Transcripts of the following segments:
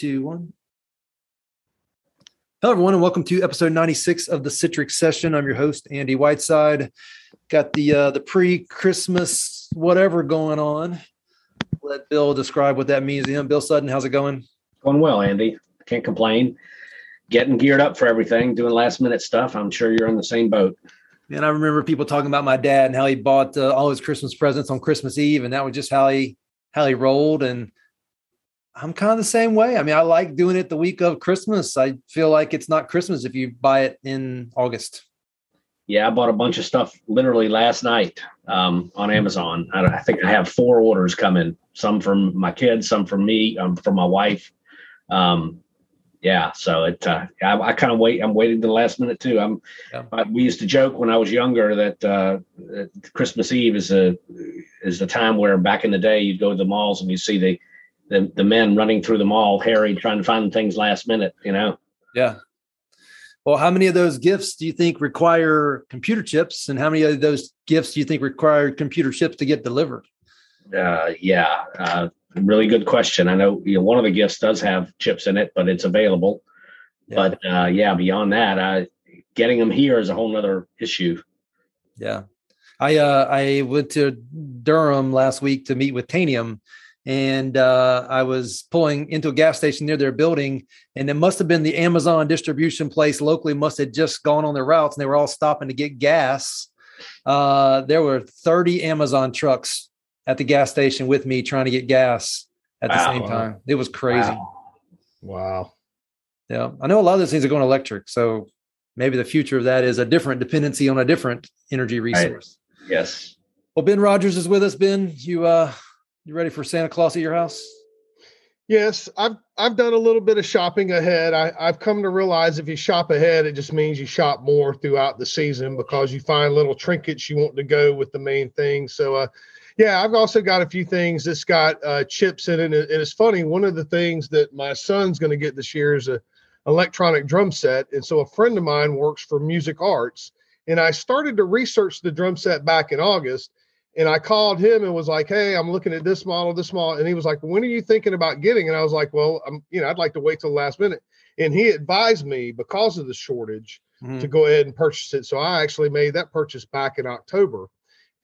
two, one. Hello, everyone, and welcome to episode 96 of the Citrix Session. I'm your host, Andy Whiteside. Got the uh, the pre-Christmas whatever going on. Let Bill describe what that means to him. Bill Sutton, how's it going? Going well, Andy. Can't complain. Getting geared up for everything, doing last minute stuff. I'm sure you're in the same boat. And I remember people talking about my dad and how he bought uh, all his Christmas presents on Christmas Eve, and that was just how he how he rolled. And I'm kind of the same way. I mean, I like doing it the week of Christmas. I feel like it's not Christmas if you buy it in August. Yeah, I bought a bunch of stuff literally last night um, on Amazon. I, I, think I have four orders coming. Some from my kids, some from me, um, from my wife. Um, yeah, so it. Uh, I, I kind of wait. I'm waiting to the last minute too. I'm. Yeah. I, we used to joke when I was younger that, uh, that Christmas Eve is a is the time where back in the day you'd go to the malls and you see the the, the men running through the mall, Harry, trying to find things last minute, you know? Yeah. Well, how many of those gifts do you think require computer chips, and how many of those gifts do you think require computer chips to get delivered? Uh, yeah, uh, really good question. I know, you know one of the gifts does have chips in it, but it's available. Yeah. But uh, yeah, beyond that, uh, getting them here is a whole other issue. Yeah, I uh, I went to Durham last week to meet with Tanium, and uh, I was pulling into a gas station near their building, and it must have been the Amazon distribution place locally. Must have just gone on their routes, and they were all stopping to get gas. Uh, there were 30 Amazon trucks at the gas station with me trying to get gas at the wow. same time. It was crazy. Wow. wow. Yeah, I know a lot of those things are going electric, so maybe the future of that is a different dependency on a different energy resource. Right. Yes. Well, Ben Rogers is with us. Ben, you uh, you ready for Santa Claus at your house? Yes, I've I've done a little bit of shopping ahead. I, I've come to realize if you shop ahead, it just means you shop more throughout the season because you find little trinkets you want to go with the main thing. So, uh, yeah, I've also got a few things that's got uh, chips in it, and it's funny. One of the things that my son's going to get this year is a electronic drum set, and so a friend of mine works for Music Arts, and I started to research the drum set back in August and I called him and was like, "Hey, I'm looking at this model, this model," and he was like, "When are you thinking about getting?" And I was like, "Well, I'm, you know, I'd like to wait till the last minute." And he advised me because of the shortage mm-hmm. to go ahead and purchase it. So I actually made that purchase back in October,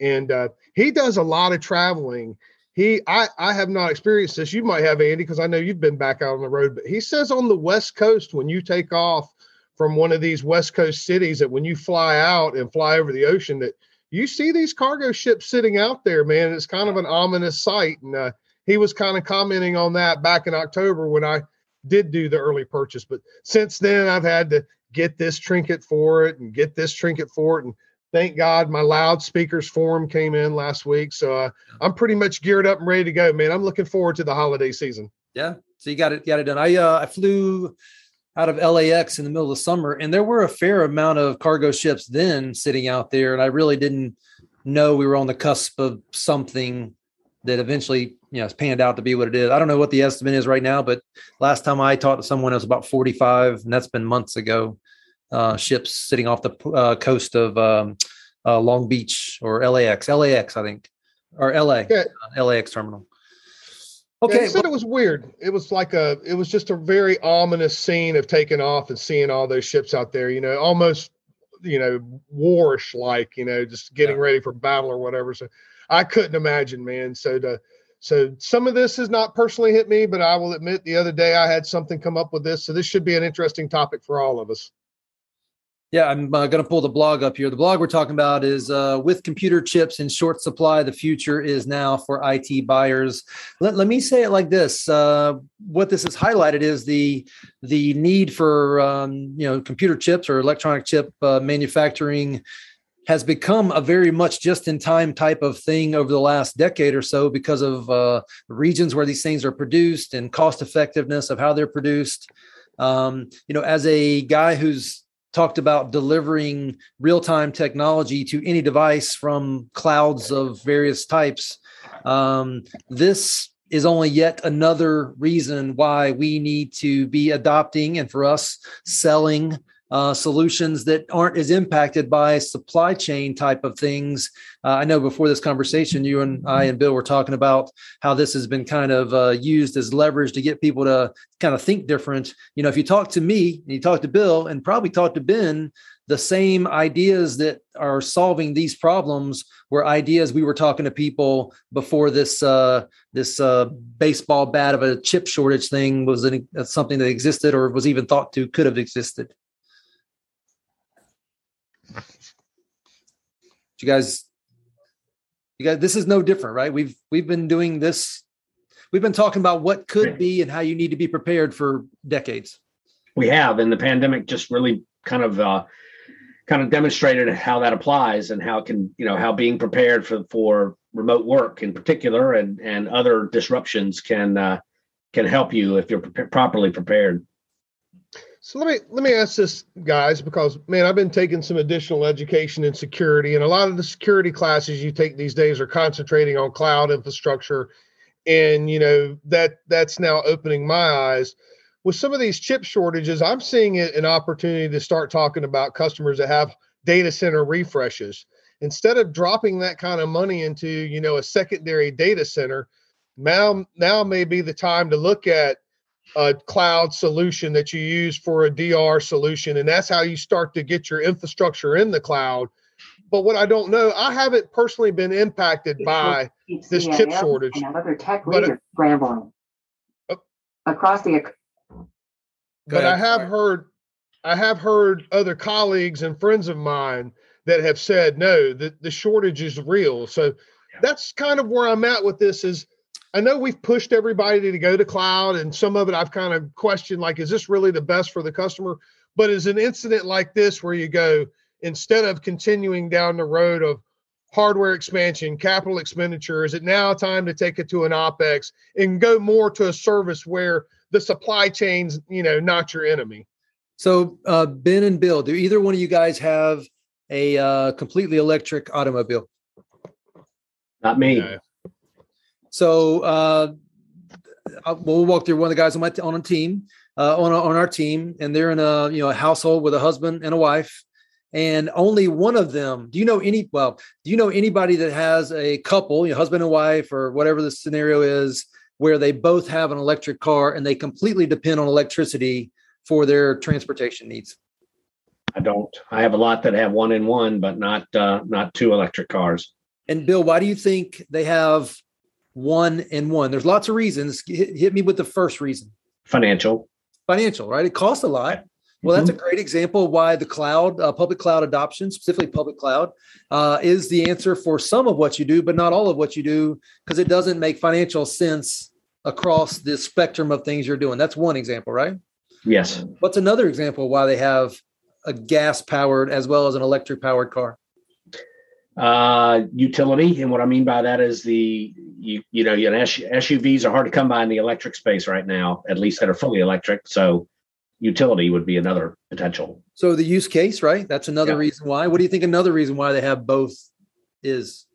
and uh, he does a lot of traveling. He, I, I have not experienced this. You might have, Andy, because I know you've been back out on the road. But he says on the West Coast, when you take off from one of these West Coast cities, that when you fly out and fly over the ocean, that you see these cargo ships sitting out there, man. It's kind of an ominous sight. And uh, he was kind of commenting on that back in October when I did do the early purchase. But since then, I've had to get this trinket for it and get this trinket for it. And thank God my loudspeakers form came in last week. So uh, I'm pretty much geared up and ready to go, man. I'm looking forward to the holiday season. Yeah. So you got it, got it done. I, uh, I flew out of LAX in the middle of the summer, and there were a fair amount of cargo ships then sitting out there, and I really didn't know we were on the cusp of something that eventually you know panned out to be what it is. I don't know what the estimate is right now, but last time I talked to someone, it was about 45, and that's been months ago. Uh, ships sitting off the uh, coast of um, uh, Long Beach or LAX, LAX, I think, or LA, yeah. LAX terminal. Okay. Yeah, said well, it was weird. It was like a, it was just a very ominous scene of taking off and seeing all those ships out there, you know, almost, you know, warish like, you know, just getting yeah. ready for battle or whatever. So I couldn't imagine, man. So to, so some of this has not personally hit me, but I will admit the other day I had something come up with this. So this should be an interesting topic for all of us. Yeah, I'm uh, going to pull the blog up here. The blog we're talking about is uh, with computer chips in short supply, the future is now for IT buyers. Let, let me say it like this: uh, what this has highlighted is the the need for um, you know computer chips or electronic chip uh, manufacturing has become a very much just in time type of thing over the last decade or so because of uh, regions where these things are produced and cost effectiveness of how they're produced. Um, you know, as a guy who's talked about delivering real-time technology to any device from clouds of various types. Um, this is only yet another reason why we need to be adopting and for us selling uh, solutions that aren't as impacted by supply chain type of things. Uh, I know before this conversation, you and I and Bill were talking about how this has been kind of uh, used as leverage to get people to kind of think different. You know, if you talk to me and you talk to Bill and probably talk to Ben, the same ideas that are solving these problems were ideas we were talking to people before this uh, this uh, baseball bat of a chip shortage thing was an, something that existed or was even thought to could have existed. You guys you guys this is no different right? We've we've been doing this we've been talking about what could be and how you need to be prepared for decades. We have and the pandemic just really kind of uh kind of demonstrated how that applies and how it can you know how being prepared for for remote work in particular and and other disruptions can uh can help you if you're pre- properly prepared so let me let me ask this, guys, because man, I've been taking some additional education in security, and a lot of the security classes you take these days are concentrating on cloud infrastructure, and you know that that's now opening my eyes. With some of these chip shortages, I'm seeing it an opportunity to start talking about customers that have data center refreshes. Instead of dropping that kind of money into you know a secondary data center, now now may be the time to look at a cloud solution that you use for a DR solution. And that's how you start to get your infrastructure in the cloud. But what I don't know, I haven't personally been impacted by this chip shortage. Another tech leader scrambling uh, across the. But I have heard, I have heard other colleagues and friends of mine that have said no, that the shortage is real. So that's kind of where I'm at with this. Is I know we've pushed everybody to go to cloud, and some of it I've kind of questioned like, is this really the best for the customer? But is an incident like this where you go, instead of continuing down the road of hardware expansion, capital expenditure, is it now time to take it to an OPEX and go more to a service where the supply chain's, you know, not your enemy? So, uh, Ben and Bill, do either one of you guys have a uh, completely electric automobile? Not me. No. So uh, we'll walk through one of the guys on my on a team uh, on on our team, and they're in a you know a household with a husband and a wife, and only one of them. Do you know any? Well, do you know anybody that has a couple, you know, husband and wife, or whatever the scenario is, where they both have an electric car and they completely depend on electricity for their transportation needs? I don't. I have a lot that have one in one, but not uh, not two electric cars. And Bill, why do you think they have one and one. There's lots of reasons. Hit, hit me with the first reason. Financial. Financial, right? It costs a lot. Well, that's a mm-hmm. great example of why the cloud, uh, public cloud adoption, specifically public cloud, uh, is the answer for some of what you do, but not all of what you do, because it doesn't make financial sense across the spectrum of things you're doing. That's one example, right? Yes. What's another example why they have a gas powered as well as an electric powered car? Uh, utility. And what I mean by that is the you you know you know, SUVs are hard to come by in the electric space right now, at least that are fully electric. So utility would be another potential. So the use case, right? That's another yeah. reason why. What do you think another reason why they have both is?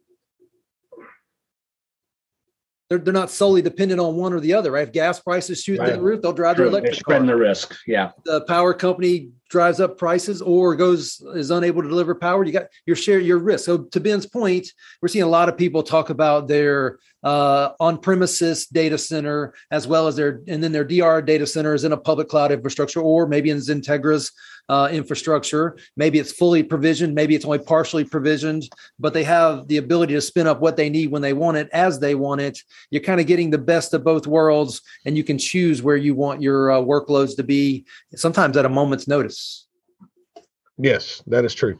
They're, they're not solely dependent on one or the other, right? If gas prices shoot right. through the roof, they'll drive True. their electric They're spreading car. the risk. Yeah. The power company drives up prices or goes is unable to deliver power. You got your share your risk. So to Ben's point, we're seeing a lot of people talk about their uh, on-premises data center as well as their and then their DR data centers in a public cloud infrastructure or maybe in XenTegra's uh, infrastructure. Maybe it's fully provisioned, maybe it's only partially provisioned, but they have the ability to spin up what they need when they want it as they want it. You're kind of getting the best of both worlds, and you can choose where you want your uh, workloads to be, sometimes at a moment's notice. Yes, that is true.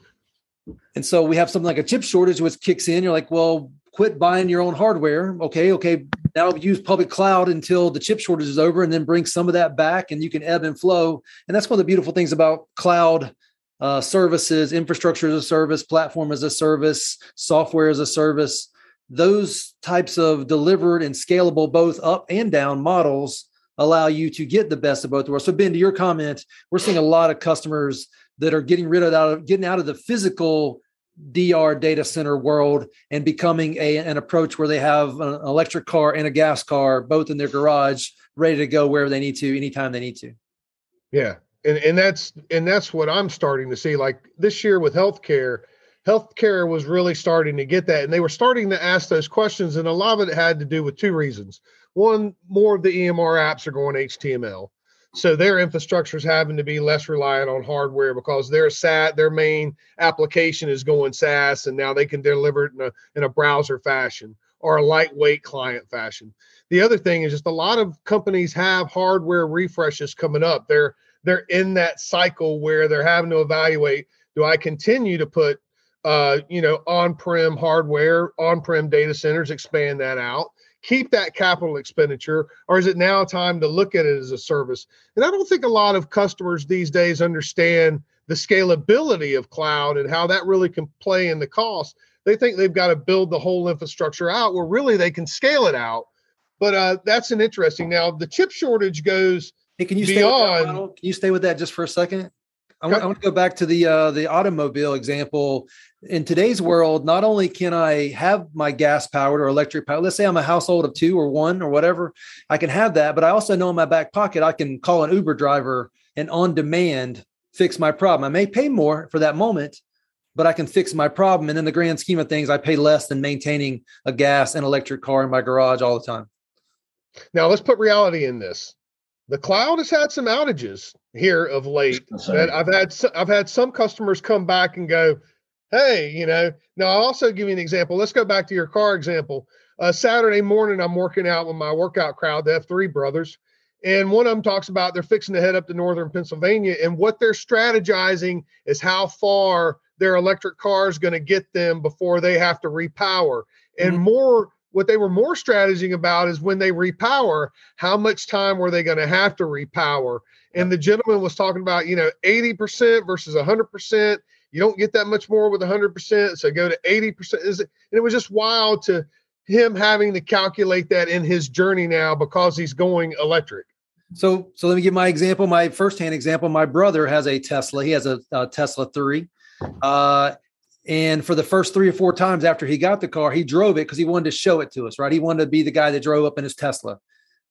And so we have something like a chip shortage, which kicks in. You're like, well, quit buying your own hardware. Okay, okay. Now use public cloud until the chip shortage is over, and then bring some of that back, and you can ebb and flow. And that's one of the beautiful things about cloud uh, services, infrastructure as a service, platform as a service, software as a service. Those types of delivered and scalable, both up and down models, allow you to get the best of both worlds. So, Ben, to your comment, we're seeing a lot of customers that are getting rid of that, getting out of the physical DR data center world and becoming a, an approach where they have an electric car and a gas car both in their garage, ready to go wherever they need to, anytime they need to. Yeah, and and that's and that's what I'm starting to see. Like this year with healthcare, healthcare was really starting to get that, and they were starting to ask those questions, and a lot of it had to do with two reasons. One, more of the EMR apps are going HTML, so their infrastructure is having to be less reliant on hardware because their SAT, their main application is going SaaS, and now they can deliver it in a in a browser fashion or a lightweight client fashion. The other thing is just a lot of companies have hardware refreshes coming up. They're they're in that cycle where they're having to evaluate do I continue to put uh, you know on-prem hardware, on-prem data centers, expand that out, keep that capital expenditure, or is it now time to look at it as a service? And I don't think a lot of customers these days understand the scalability of cloud and how that really can play in the cost. They think they've got to build the whole infrastructure out where really they can scale it out. But uh, that's an interesting. Now the chip shortage goes Hey, can you Beyond- stay with that, Can you stay with that just for a second? I want, want to go back to the uh, the automobile example. In today's world, not only can I have my gas powered or electric powered, let's say I'm a household of two or one or whatever, I can have that. But I also know in my back pocket, I can call an Uber driver and on demand fix my problem. I may pay more for that moment, but I can fix my problem. And in the grand scheme of things, I pay less than maintaining a gas and electric car in my garage all the time. now let's put reality in this. The cloud has had some outages here of late. That I've had I've had some customers come back and go, "Hey, you know." Now I'll also give you an example. Let's go back to your car example. Uh, Saturday morning, I'm working out with my workout crowd, the F3 brothers, and one of them talks about they're fixing to head up to northern Pennsylvania, and what they're strategizing is how far their electric car is going to get them before they have to repower, and Mhm. more. What they were more strategizing about is when they repower, how much time were they going to have to repower? And the gentleman was talking about, you know, 80% versus 100%. You don't get that much more with 100%. So go to 80%. Is it, and it was just wild to him having to calculate that in his journey now because he's going electric. So, so let me give my example. My firsthand example. My brother has a Tesla. He has a, a Tesla three, uh, and for the first three or four times after he got the car, he drove it because he wanted to show it to us. Right? He wanted to be the guy that drove up in his Tesla.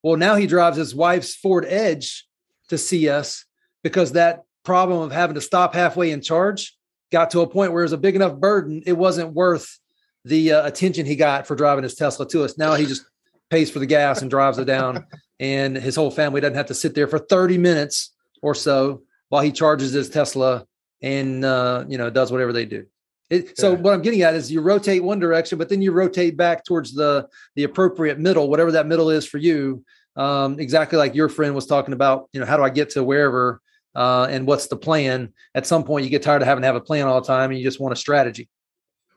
Well, now he drives his wife's Ford Edge to see us because that problem of having to stop halfway and charge got to a point where it was a big enough burden. It wasn't worth the uh, attention he got for driving his Tesla to us. Now he just pays for the gas and drives it down and his whole family doesn't have to sit there for 30 minutes or so while he charges his Tesla and uh, you know does whatever they do. It, so what I'm getting at is you rotate one direction, but then you rotate back towards the the appropriate middle, whatever that middle is for you. Um, exactly like your friend was talking about. You know, how do I get to wherever uh, and what's the plan? At some point, you get tired of having to have a plan all the time, and you just want a strategy.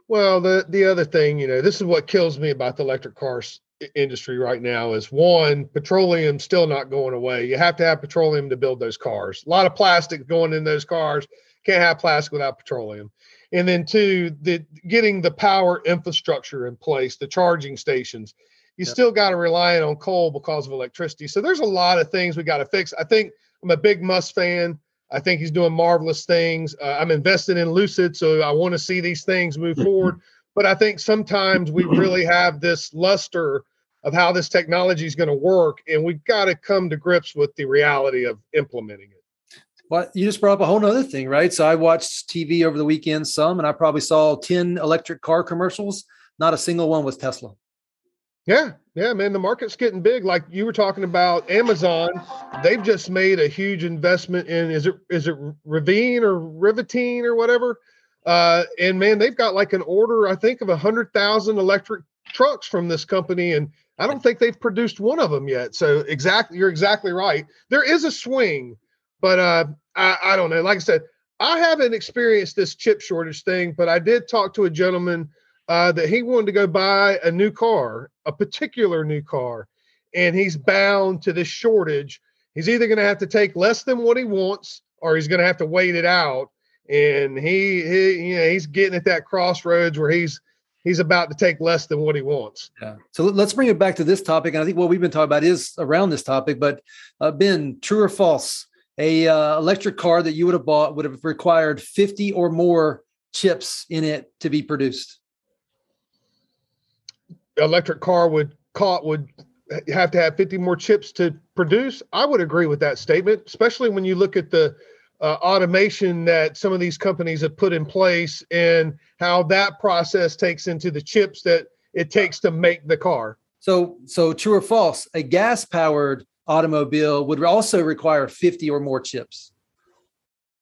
Well, the the other thing, you know, this is what kills me about the electric cars industry right now is one, petroleum still not going away. You have to have petroleum to build those cars. A lot of plastic going in those cars. Can't have plastic without petroleum. And then two, the getting the power infrastructure in place, the charging stations. You Yep. still got to rely on coal because of electricity. So there's a lot of things we got to fix. I think I'm a big Musk fan. I think he's doing marvelous things. Uh, I'm invested in Lucid, so I want to see these things move forward. But I think sometimes we really have this luster of how this technology is going to work, and we've got to come to grips with the reality of implementing it. Well, you just brought up a whole nother thing, right? So I watched TV over the weekend some, and I probably saw 10 electric car commercials. Not a single one was Tesla. Yeah, yeah, man, the market's getting big. Like you were talking about Amazon, they've just made a huge investment in is it is it Ravine or Rivetine or whatever? Uh, and man, they've got like an order, I think, of a hundred thousand electric trucks from this company, and I don't think they've produced one of them yet. So exactly, you're exactly right. There is a swing, but uh, I, I don't know. Like I said, I haven't experienced this chip shortage thing, but I did talk to a gentleman uh, that he wanted to go buy a new car, a particular new car, and he's bound to this shortage. He's either going to have to take less than what he wants, or he's going to have to wait it out. And he, he, you know, he's getting at that crossroads where he's he's about to take less than what he wants. Yeah. So let- let's bring it back to this topic. And I think what we've been talking about is around this topic, but uh, Ben, true or false? A uh, electric car that you would have bought would have required 50 or more chips in it to be produced. Electric car would caught would have to have 50 more chips to produce. I would agree with that statement, especially when you look at the uh, automation that some of these companies have put in place and how that process takes into the chips that it takes to make the car. So, so true or false? A gas powered automobile would also require 50 or more chips.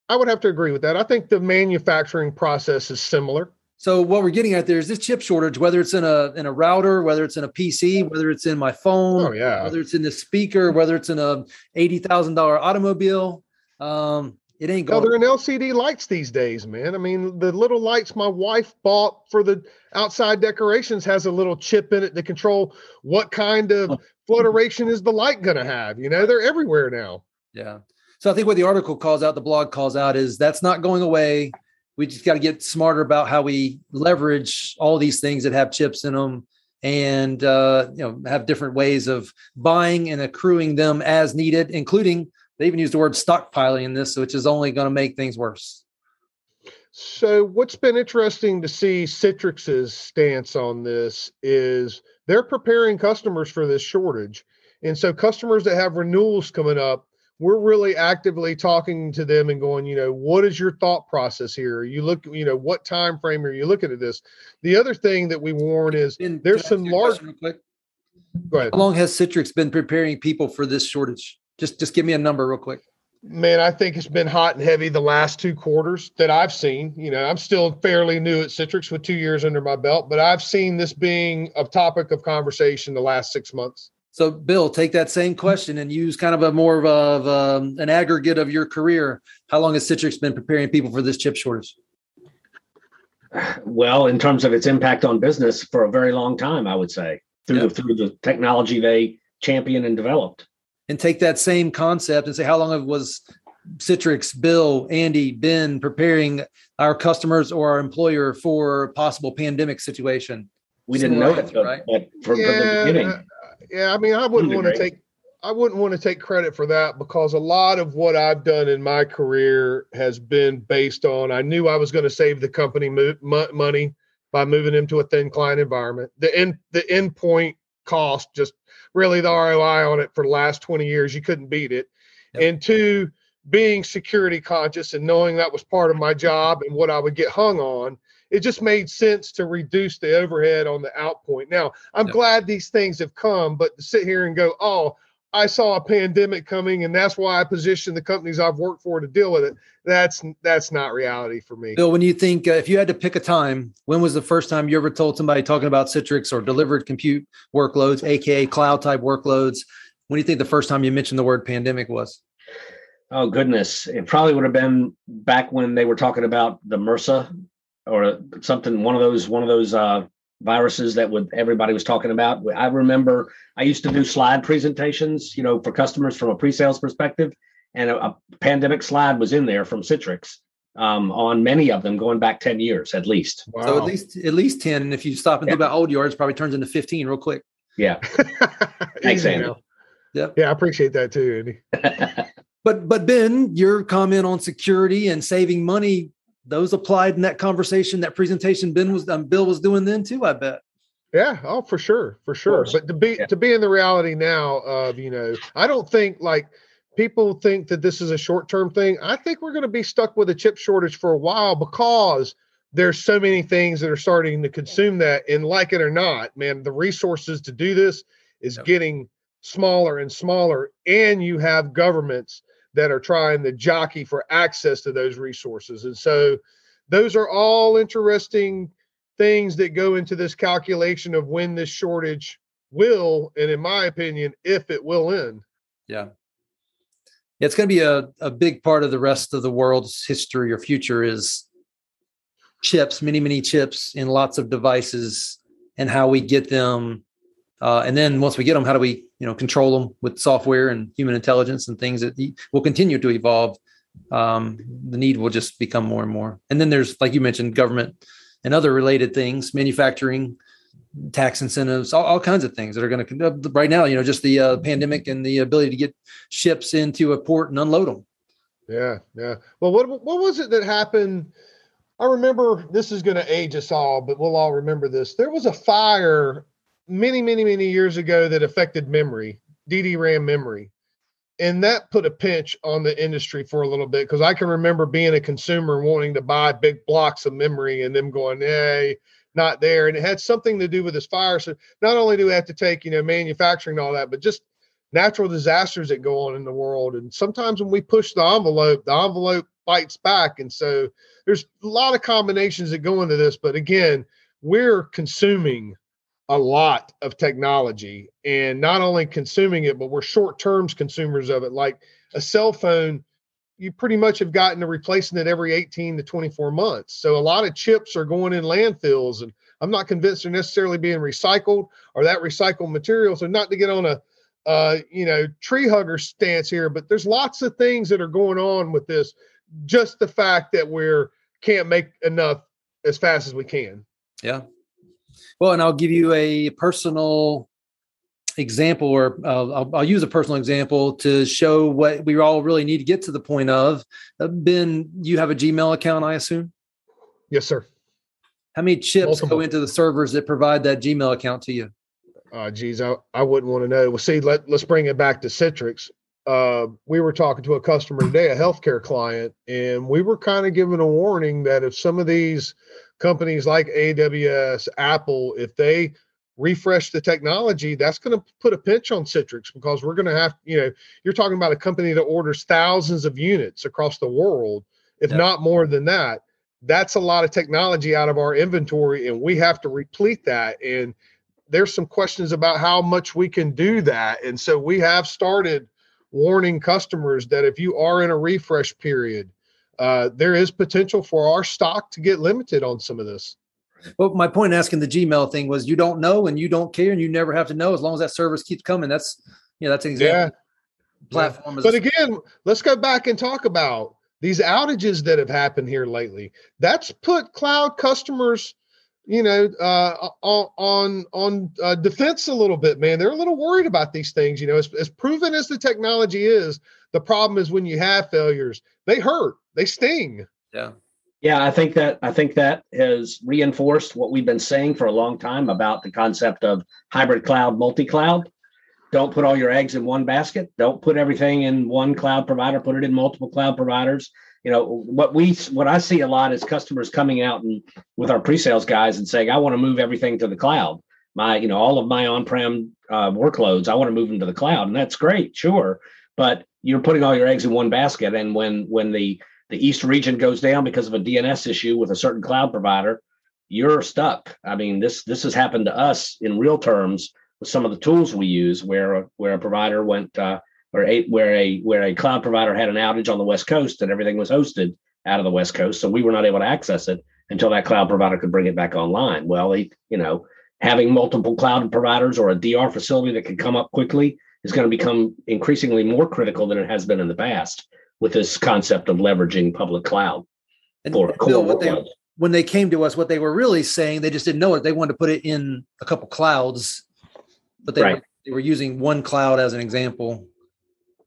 I would have to agree with that. I think the manufacturing process is similar. So what we're getting at there is this chip shortage, whether it's in a in a router, whether it's in a PC, whether it's in my phone, oh, yeah. whether it's in the speaker, whether it's in a eighty thousand dollar automobile. Um, it ain't going. No, they're in LCD lights these days, man. I mean, the little lights my wife bought for the outside decorations has a little chip in it to control what kind of fluorescence is the light going to have. You know, they're everywhere now. Yeah. So I think what the article calls out, the blog calls out, is that's not going away. We just got to get smarter about how we leverage all these things that have chips in them, and uh, you know have different ways of buying and accruing them as needed, including they even use the word stockpiling in this, which is only going to make things worse. So, what's been interesting to see Citrix's stance on this is they're preparing customers for this shortage. And so, customers that have renewals coming up, we're really actively talking to them and going, you know, what is your thought process here? You look, you know, what time frame are you looking at this? The other thing that we warn is there's some large. Go ahead. How long has Citrix been preparing people for this shortage? Just just give me a number real quick. Man, I think it's been hot and heavy the last two quarters that I've seen. You know, I'm still fairly new at Citrix with two years under my belt, but I've seen this being a topic of conversation the last six months. So, Bill, take that same question and use kind of a more of, a, of a, um, an aggregate of your career. How long has Citrix been preparing people for this chip shortage? Well, in terms of its impact on business, for a very long time, I would say through yep. the through the technology they championed and developed and take that same concept and say how long was Citrix, Bill, Andy, Ben preparing our customers or our employer for a possible pandemic situation? We didn't know it, right? But from, yeah, the beginning. Yeah, I mean, I wouldn't want to take I wouldn't want to take credit for that because a lot of what I've done in my career has been based on I knew I was going to save the company mo- money by moving into a thin client environment. The end the endpoint cost just really the ROI on it for the last 20 years. You couldn't beat it. Yep. And two, being security conscious and knowing that was part of my job and what I would get hung on, it just made sense to reduce the overhead on the out point. Now, I'm yep. glad these things have come, but to sit here and go, oh, I saw a pandemic coming, and that's why I positioned the companies I've worked for to deal with it. That's that's not reality for me. Bill, when you think uh, if you had to pick a time, when was the first time you ever told somebody talking about Citrix or delivered compute workloads, aka cloud type workloads? When do you think the first time you mentioned the word pandemic was? Oh goodness, it probably would have been back when they were talking about the MRSA or something. One of those one of those uh, viruses that would everybody was talking about. I remember I used to do slide presentations, you know, for customers from a pre-sales perspective, and a, a pandemic slide was in there from Citrix um, on many of them going back 10 years at least. Wow. So at least at least 10. And if you stop and yeah. think about old yards, probably turns into 15 real quick. Yeah. Thanks, Andy. Yeah. Yeah, I appreciate that too, Andy. but but Ben, your comment on security and saving money those applied in that conversation, that presentation Ben was um, Bill was doing then too. I bet. Yeah, oh for sure, for sure. But to be yeah. to be in the reality now of you know, I don't think like people think that this is a short term thing. I think we're going to be stuck with a chip shortage for a while because there's so many things that are starting to consume that. And like it or not, man, the resources to do this is yep. getting smaller and smaller. And you have governments that are trying to jockey for access to those resources. And so those are all interesting things that go into this calculation of when this shortage will, and in my opinion, if it will end. Yeah. It's going to be a, a big part of the rest of the world's history or future is chips, many, many chips in lots of devices and how we get them uh, and then once we get them, how do we, you know, control them with software and human intelligence and things that will continue to evolve? Um, the need will just become more and more. And then there's, like you mentioned, government and other related things, manufacturing, tax incentives, all, all kinds of things that are going to uh, right now. You know, just the uh, pandemic and the ability to get ships into a port and unload them. Yeah, yeah. Well, what what was it that happened? I remember this is going to age us all, but we'll all remember this. There was a fire many, many, many years ago that affected memory, DDRAM memory. And that put a pinch on the industry for a little bit because I can remember being a consumer wanting to buy big blocks of memory and them going, hey, not there. And it had something to do with this fire. So not only do we have to take, you know, manufacturing and all that, but just natural disasters that go on in the world. And sometimes when we push the envelope, the envelope bites back. And so there's a lot of combinations that go into this. But again, we're consuming a lot of technology and not only consuming it, but we're short terms consumers of it. Like a cell phone, you pretty much have gotten to replacing it every 18 to 24 months. So a lot of chips are going in landfills and I'm not convinced they're necessarily being recycled or that recycled material. So not to get on a uh, you know, tree hugger stance here, but there's lots of things that are going on with this. Just the fact that we're can't make enough as fast as we can. Yeah. Well, and I'll give you a personal example, or uh, I'll, I'll, use a personal example to show what we all really need to get to the point of. Uh, ben, you have a Gmail account, I assume. Yes, sir. How many chips Multiple. go into the servers that provide that Gmail account to you? Uh, geez, I, I wouldn't want to know. Well, see, let, let's bring it back to Citrix. Uh, we were talking to a customer today, a healthcare client, and we were kind of given a warning that if some of these companies like AWS, Apple, if they refresh the technology, that's going to put a pinch on Citrix because we're going to have, you know, you're talking about a company that orders thousands of units across the world, if yep. not more than that. That's a lot of technology out of our inventory, and we have to replete that. And there's some questions about how much we can do that. And so we have started warning customers that if you are in a refresh period, uh, there is potential for our stock to get limited on some of this. Well, my point asking the Gmail thing was you don't know and you don't care and you never have to know as long as that service keeps coming. That's yeah, that's an example. Yeah. Platform. Yeah. But again, let's go back and talk about these outages that have happened here lately. That's put cloud customers you know, uh, on on uh, defense a little bit, man. They're a little worried about these things. You know, as, as proven as the technology is, the problem is when you have failures, they hurt, they sting. Yeah, yeah. I think that I think that has reinforced what we've been saying for a long time about the concept of hybrid cloud, multi cloud. Don't put all your eggs in one basket. Don't put everything in one cloud provider. Put it in multiple cloud providers you know what we what i see a lot is customers coming out and with our pre-sales guys and saying i want to move everything to the cloud. My you know all of my on-prem uh, workloads i want to move them to the cloud. And that's great sure but you're putting all your eggs in one basket. And when when the the east region goes down because of a dns issue with a certain cloud provider you're stuck. I mean this this has happened to us in real terms with some of the tools we use where where a provider went uh, or a, where a where a cloud provider had an outage on the west coast and everything was hosted out of the west coast. So we were not able to access it until that cloud provider could bring it back online. Well they, you know having multiple cloud providers or a dr facility that can come up quickly is going to become increasingly more critical than it has been in the past with this concept of leveraging public cloud and for Bill, what they, when they came to us what they were really saying they just didn't know it. They wanted to put it in a couple clouds but they, right. were, they were using one cloud as an example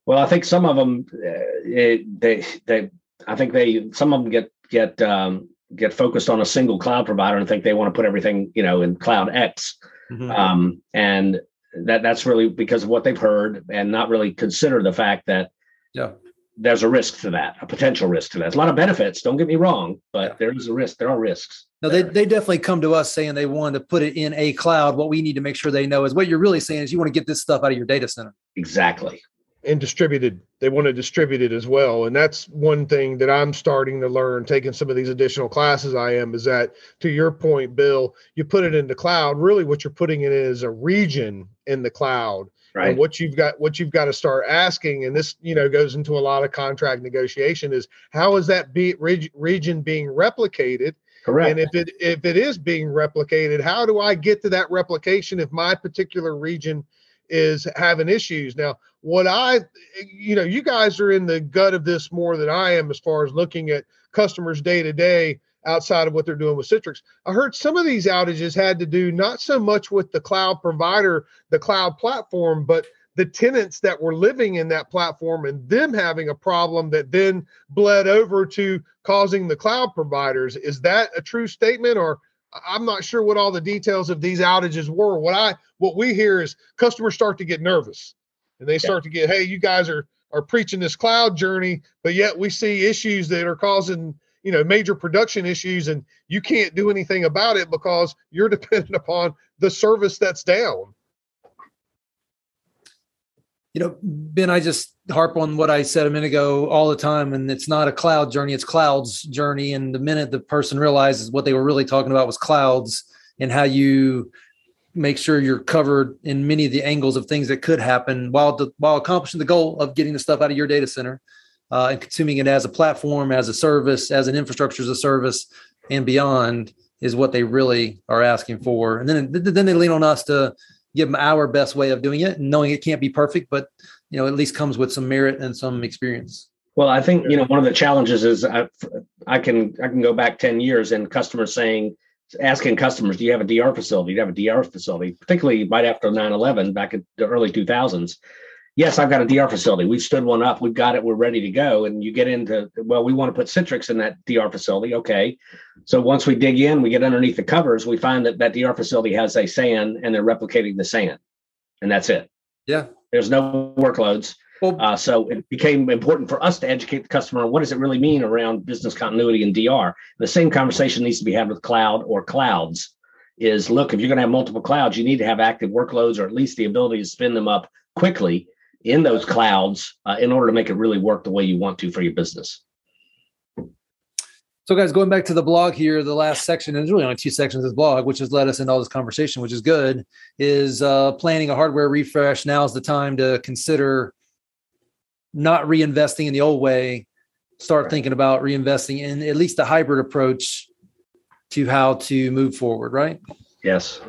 well, I think some of them, uh, they, they, I think they, some of them get get um, get focused on a single cloud provider and think they want to put everything, you know, in Cloud X, mm-hmm. um, and that that's really because of what they've heard and not really consider the fact that yeah there's a risk to that, a potential risk to that. There's a lot of benefits. Don't get me wrong, but yeah. there is a risk. There are risks. No, they, they definitely come to us saying they want to put it in a cloud. What we need to make sure they know is what you're really saying is you want to get this stuff out of your data center. Exactly and distributed. They want to distribute it as well. And that's one thing that I'm starting to learn, taking some of these additional classes I am, is that to your point, Bill, you put it in the cloud. Really, what you're putting in is a region in the cloud. Right. And what you've got, what you've got to start asking, and this, you know, goes into a lot of contract negotiation, is how is that be, region being replicated? Correct. And if it if it is being replicated, how do I get to that replication if my particular region is having issues. Now, what I, you know, you guys are in the gut of this more than I am as far as looking at customers day to day outside of what they're doing with Citrix. I heard some of these outages had to do not so much with the cloud provider, the cloud platform, but the tenants that were living in that platform and them having a problem that then bled over to causing the cloud providers. Is that a true statement or I'm not sure what all the details of these outages were. What I what we hear is customers start to get nervous and they start yeah. to get, hey, you guys are are preaching this cloud journey, but yet we see issues that are causing you know major production issues and you can't do anything about it because you're dependent upon the service that's down you know ben i just harp on what i said a minute ago all the time and it's not a cloud journey it's clouds journey and the minute the person realizes what they were really talking about was clouds and how you make sure you're covered in many of the angles of things that could happen while the, while accomplishing the goal of getting the stuff out of your data center uh, and consuming it as a platform, as a service, as an infrastructure as a service, and beyond is what they really are asking for. And then then they lean on us to give them our best way of doing it, knowing it can't be perfect, but you know at least comes with some merit and some experience. Well, I think you know one of the challenges is I, I can I can go back ten years and customers saying asking customers, do you have a DR facility? Do you have a DR facility? Particularly right after 9-11 back in the early 2000s yes, I've got a DR facility. We've stood one up. We've got it. We're ready to go. And you get into, well, we want to put Citrix in that DR facility. Okay. So once we dig in, we get underneath the covers, we find that that DR facility has a SAN and they're replicating the SAN. And that's it. Yeah. There's no workloads. Well, uh, so it became important for us to educate the customer on what does it really mean around business continuity and DR. The same conversation needs to be had with cloud or clouds. Is look, if you're going to have multiple clouds, you need to have active workloads or at least the ability to spin them up quickly in those clouds uh, in order to make it really work the way you want to for your business. So, guys, going back to the blog here, the last section, and there's really only two sections of this blog, which has led us into all this conversation, which is good, is uh, planning a hardware refresh. Now is the time to consider not reinvesting in the old way, start right. thinking about reinvesting in at least a hybrid approach to how to move forward, right? Yes.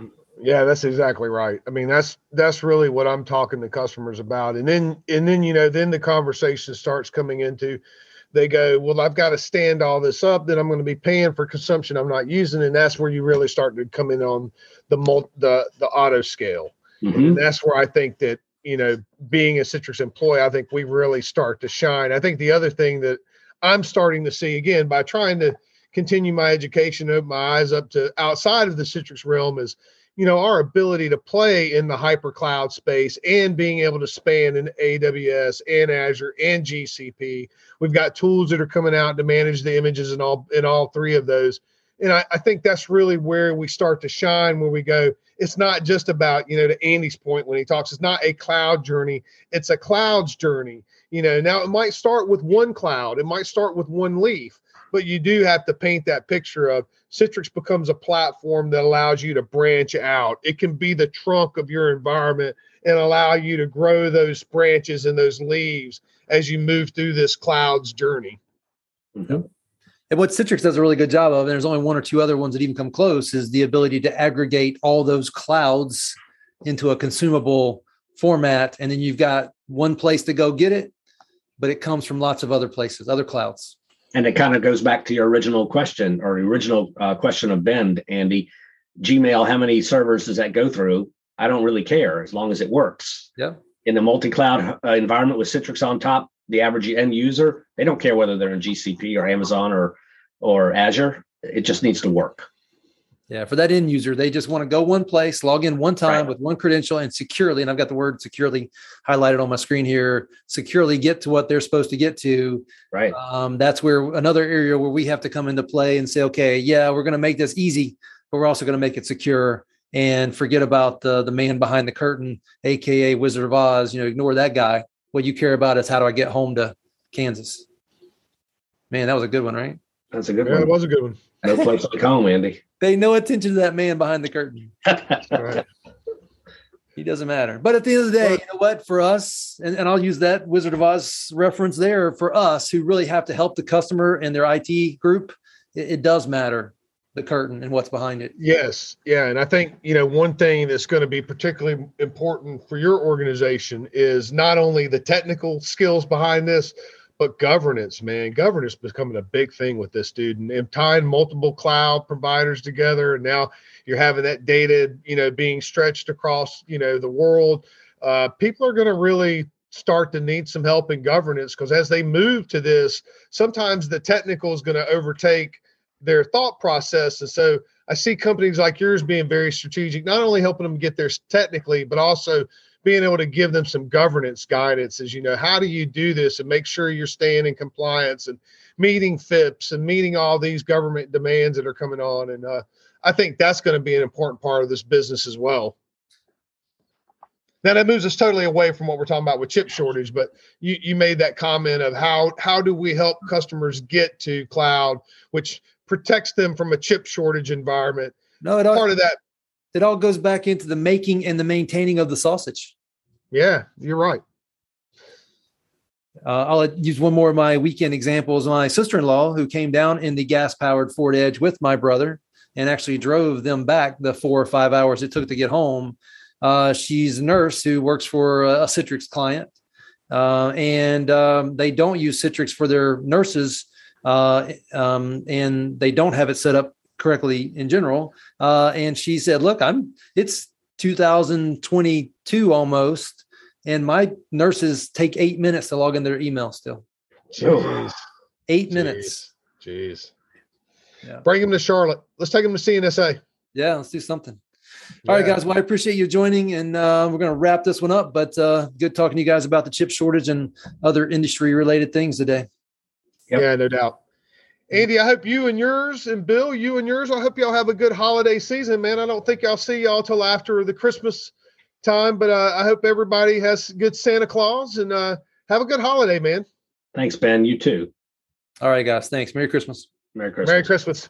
Yeah, that's exactly right. I mean, that's that's really what I'm talking to customers about. And then and then you know, then the conversation starts coming into they go, Well, I've got to stand all this up, then I'm going to be paying for consumption I'm not using. And that's where you really start to come in on the mul- the the auto scale. Mm-hmm. And that's where I think that, you know, being a Citrix employee, I think we really start to shine. I think the other thing that I'm starting to see again by trying to continue my education, open my eyes up to outside of the Citrix realm is you know our ability to play in the hyper cloud space and being able to span in aws and azure and gcp we've got tools that are coming out to manage the images in all in all three of those and I, I think that's really where we start to shine where we go it's not just about you know to andy's point when he talks it's not a cloud journey it's a clouds journey you know now it might start with one cloud it might start with one leaf but you do have to paint that picture of Citrix becomes a platform that allows you to branch out. It can be the trunk of your environment and allow you to grow those branches and those leaves as you move through this clouds journey. Mm-hmm. And what Citrix does a really good job of, and there's only one or two other ones that even come close, is the ability to aggregate all those clouds into a consumable format. And then you've got one place to go get it, but it comes from lots of other places, other clouds and it kind of goes back to your original question or original uh, question of Ben, Andy. Gmail, how many servers does that go through? I don't really care as long as it works. Yeah. In the multi-cloud uh, environment with Citrix on top, the average end user, they don't care whether they're in GCP or Amazon or or Azure. It just needs to work. Yeah, for that end user, they just want to go one place, log in one time right. with one credential and securely, and I've got the word securely highlighted on my screen here, securely get to what they're supposed to get to. Right. Um, that's where another area where we have to come into play and say, okay, yeah, we're going to make this easy, but we're also going to make it secure and forget about the the man behind the curtain, aka Wizard of Oz. You know, ignore that guy. What you care about is how do I get home to Kansas? Man, that was a good one, right? That's a good yeah, one. It was a good one. No place like home, Andy. Pay no attention to that man behind the curtain. right. He doesn't matter. But at the end of the day, you know what? For us, and, and I'll use that Wizard of Oz reference there for us who really have to help the customer and their IT group, it, it does matter the curtain and what's behind it. Yes. Yeah. And I think, you know, one thing that's going to be particularly important for your organization is not only the technical skills behind this, but governance, man, governance becoming a big thing with this dude, and, and tying multiple cloud providers together. And now you're having that data, you know, being stretched across, you know, the world. Uh, people are going to really start to need some help in governance because as they move to this, sometimes the technical is going to overtake their thought process. And so I see companies like yours being very strategic, not only helping them get there technically, but also being able to give them some governance guidance as you know, how do you do this and make sure you're staying in compliance and meeting FIPS and meeting all these government demands that are coming on. And uh, I think that's going to be an important part of this business as well. Now that moves us totally away from what we're talking about with chip shortage, but you, you made that comment of how how do we help customers get to cloud, which protects them from a chip shortage environment. No, it all, part of that. It all goes back into the making and the maintaining of the sausage. Yeah, you're right. Uh, I'll use one more of my weekend examples. My sister-in-law, who came down in the gas-powered Ford Edge with my brother, and actually drove them back the four or five hours it took to get home. Uh, she's a nurse who works for a, a Citrix client, uh, and um, they don't use Citrix for their nurses uh, um, and they don't have it set up correctly in general. Uh, and she said, "Look, I'm it's 2022 almost, and my nurses take eight minutes to log in their email still. Jeez. Eight Jeez. minutes. Jeez. Yeah. Bring them to Charlotte. Let's take them to CNSA. Yeah, let's do something. Yeah. All right, guys. Well, I appreciate you joining, and uh, we're going to wrap this one up. But uh, good talking to you guys about the chip shortage and other industry related things today. Yep. Yeah, no doubt. Andy, I hope you and yours and Bill, you and yours, I hope y'all have a good holiday season, man. I don't think I'll see y'all till after the Christmas time, but uh, I hope everybody has good Santa Claus and uh, have a good holiday, man. Thanks, Ben. You too. All right, guys. Thanks. Merry Christmas. Merry Christmas. Merry Christmas.